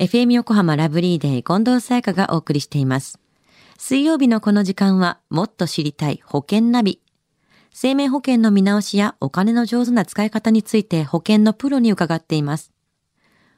FM 横浜ラブリーデー近藤沙耶香がお送りしています。水曜日のこの時間はもっと知りたい保険ナビ。生命保険の見直しやお金の上手な使い方について保険のプロに伺っています。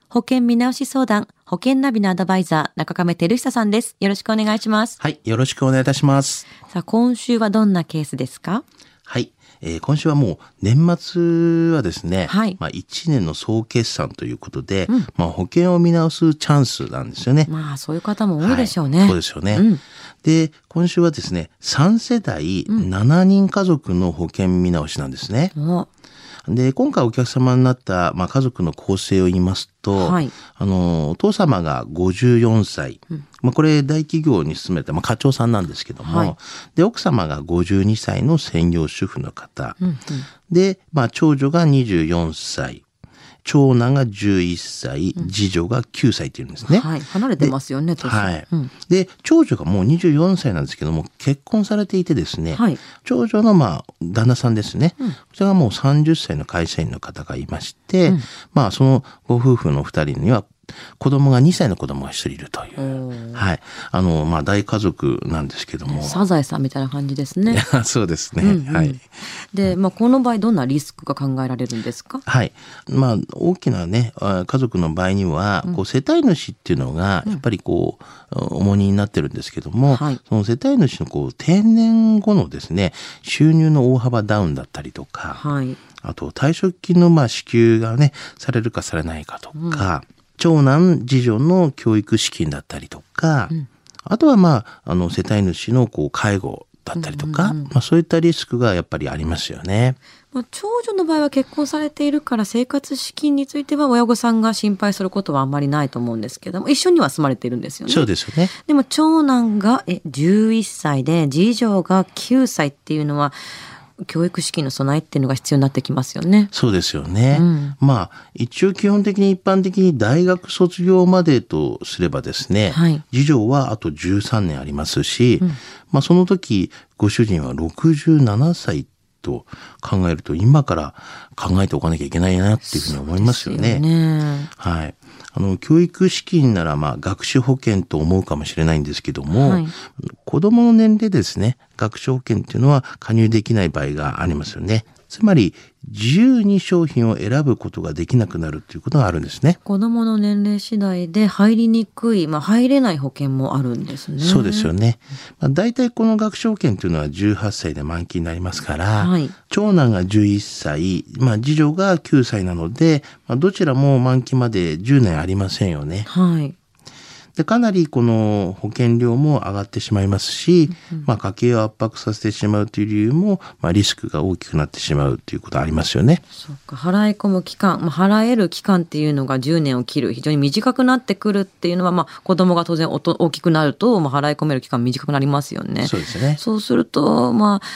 保険見直し相談、保険ナビのアドバイザー、中亀照久さんです。よろしくお願いします。はい、よろしくお願いいたします。さあ、今週はどんなケースですか？はい、えー今週はもう年末はですね、はいまあ1年の総決算ということで、まあ保険を見直すチャンスなんですよね。まあ、そういう方も多いでしょうね。はいそうですよね。うんで、今週はですね、3世代7人家族の保険見直しなんですね。おで、今回お客様になった、まあ、家族の構成を言いますと、はいあの、お父様が54歳。まあ、これ大企業に勤めた、まあ、課長さんなんですけども、はいで、奥様が52歳の専業主婦の方。で、まあ、長女が24歳。長男が11歳、次女が9歳っていうんですね。はい。離れてますよね、年はい、うん。で長女がもう24歳なんですけども結婚されていてですね、はい。長女のまあ旦那さんですね、こちらがもう30歳の会社員の方がいまして、まあそのご夫婦の2人には子供が2歳の子供が1人いるという、はい。あのまあ大家族なんですけども。サザエさんみたいな感じですね。そうですね、うんうん。はい。で、まあ、この場合どんなリスクが考えられるんですか？はい。まあ、大きなね、あ家族の場合には、こう、世帯主っていうのが、やっぱりこう、重荷になってるんですけども、はい。その世帯主のこう、定年後のですね、収入の大幅ダウンだったりとか、はい。あと、退職金のまあ支給がね、されるかされないかとか、長男、次女の教育資金だったりとか、あとはまあ、あの、世帯主のこう、介護だったりとか、まあそういったリスクがやっぱりありますよね。まあ、長女の場合は結婚されているから生活資金については親御さんが心配することはあんまりないと思うんですけども一緒には住まれているんですよね。そうですよね。でも長男がえ11歳で次女が9歳っていうのは教育資金の備えっていうのが必要になってきますよね。そうですよね。うんまあ、一応基本的に一般的に大学卒業までとすればですね、はい次女はあと13年ありますし、まあその時、ご主人は67歳と考えると、今から考えておかなきゃいけないなっていうふうに思いますよね。よねはい。あの、教育資金なら、まあ、学習保険と思うかもしれないんですけども、はい子供の年齢ですね、学習保険っていうのは加入できない場合がありますよね。つまり、自由に商品を選ぶことができなくなるっていうことがあるんですね。子供の年齢次第で入りにくい、まあ、入れない保険もあるんですね。そうですよね。まあ、大体この学習保険というのは18歳で満期になりますから、はい長男が11歳、まあ、次女が9歳なので、まあ、どちらも満期まで10年ありませんよね。はい。で、かなりこの保険料も上がってしまいますし、まあ家計を圧迫させてしまうという理由も、まあリスクが大きくなってしまうということありますよね。そうか払い込む期間、まあ、払える期間っていうのが10年を切る非常に短くなってくるっていうのは、まあ、子供が当然おと大きくなると、まあ、払い込める期間短くなりますよね。そうですね。そうすると、まあ、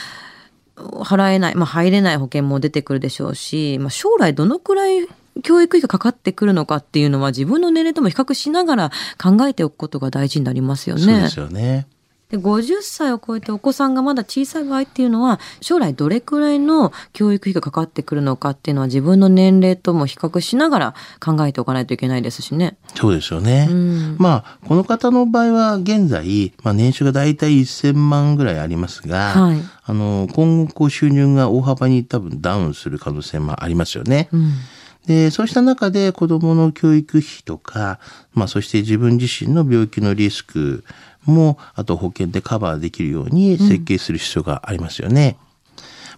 払えない、まあ、入れない保険も出てくるでしょうし、まあ、将来どのくらい教育費がかかってくるのかっていうのは自分の年齢とも比較しながら考えておくことが大事になりますよね。そうですよね。で50歳を超えてお子さんがまだ小さい場合っていうのは将来どれくらいの教育費がかかってくるのかっていうのは自分の年齢とも比較しながら考えておかないといけないですしね。そうですよね。うんまあ、この方の場合は現在、まあ年収がだいたい1000万ぐらいありますが、はいあの、今後こう収入が大幅に多分ダウンする可能性もありますよね。うんで、そうした中で子供の教育費とか、まあそして自分自身の病気のリスクも、あと保険でカバーできるように設計する必要がありますよね。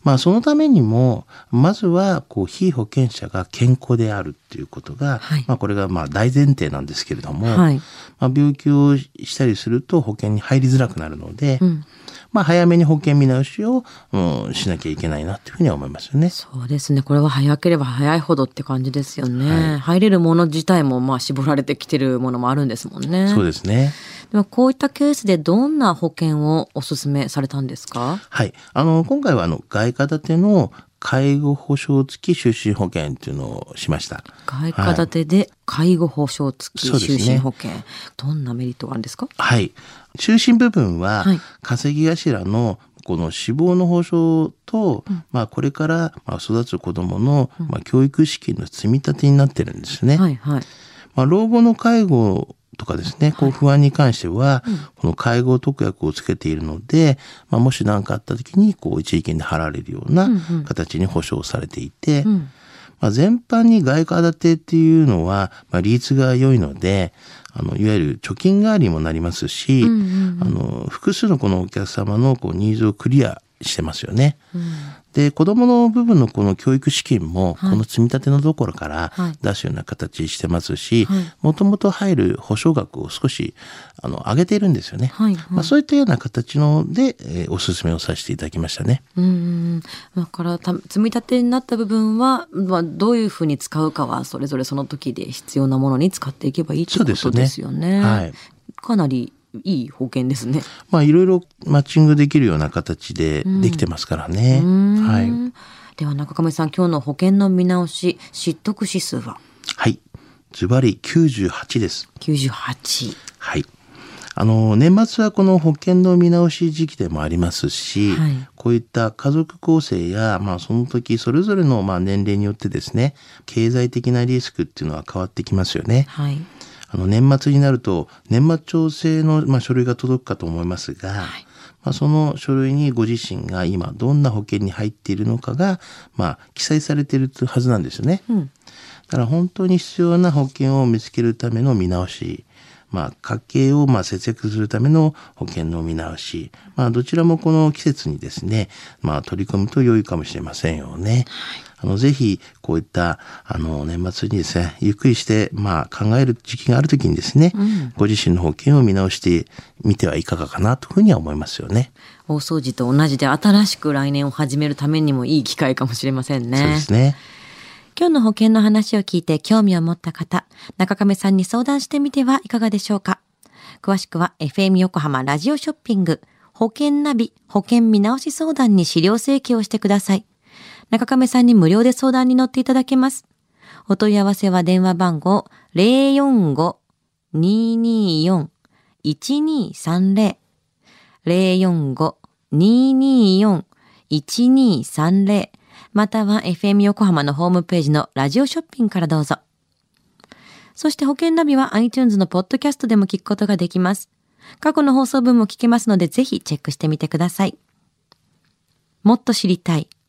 まあそのためにも、まずは、こう、非保険者が健康であるっていうことが、はい。まあこれがまあ大前提なんですけれども、はい。まあ病気をしたりすると保険に入りづらくなるので、うんまあ早めに保険見直しを、うん、しなきゃいけないなっていうふうには思いますよね。そうですね。これは早ければ早いほどって感じですよね。はい入れるもの自体もまあ絞られてきてるものもあるんですもんね。そうですね。でもこういったケースでどんな保険をお勧めされたんですか？はい。あの、今回はあの、外貨建ての介護保障付き就寝保険っていうのをしました。外貨建てで介護保障付き就寝保険、どんなメリットがあるんですか？はい。就寝部分ははい、稼ぎ頭のこの死亡の保障と、まあこれからまあ育つ子供の、まあ教育資金の積み立てになってるんですね。はいはい。まあ、老後の介護とかですね、こう不安に関しては、この介護特約をつけているので、まあ、もし何かあった時に、こう一時金で払われるような形に保証されていて、まあ、全般に外貨建てっていうのは、まあ、利率が良いので、あの、いわゆる貯金代わりにもなりますし、あの、複数のこのお客様のこうニーズをクリアしてますよね。うんで、子供の部分のこの教育資金も、この積み立てのところから出すような形してますし、もともと入る保証額を少し、あの、上げているんですよね。はいはい、まあ、そういったような形ので、えー、お勧めをさせていただきましたね。うん。だからた、積み立てになった部分は、まあ、どういうふうに使うかは、それぞれその時で必要なものに使っていけばいいということですよね。ねはい。かなりいい保険ですね。まあいろいろマッチングできるような形でできてますからね。はい。では中亀さん今日の保険の見直し失得指数は？はい。ズバリ98です。98。はい。あの年末はこの保険の見直し時期でもありますし、はい、こういった家族構成や、まあ、その時それぞれのまあ年齢によってですね経済的なリスクっていうのは変わってきますよね。はいあの年末になると年末調整の、まあ、書類が届くかと思いますが、はい、まあ、その書類にご自身が今どんな保険に入っているのかが、まあ、記載されているはずなんですよね。うん、だから本当に必要な保険を見つけるための見直し、まあ、家計をまあ節約するための保険の見直し、まあ、どちらもこの季節にですね、まあ、取り込むと良いかもしれませんよね。はいあの、ぜひ、こういった、あの、年末にですね、ゆっくりして、まあ、考える時期がある時にですね、うん、ご自身の保険を見直してみてはいかがかなというふうには思いますよね。大掃除と同じで新しく来年を始めるためにもいい機会かもしれませんね。そうですね。今日の保険の話を聞いて興味を持った方、中亀さんに相談してみてはいかがでしょうか。詳しくは FM 横浜ラジオショッピング保険ナビ保険見直し相談に資料請求をしてください。中亀さんに無料で相談に乗っていただけます。お問い合わせは電話番号045-224-1230 045-224-1230または FM 横浜のホームページのラジオショッピングからどうぞ。そして保険ナビは iTunes のポッドキャストでも聞くことができます。過去の放送分も聞けますのでぜひチェックしてみてください。もっと知りたい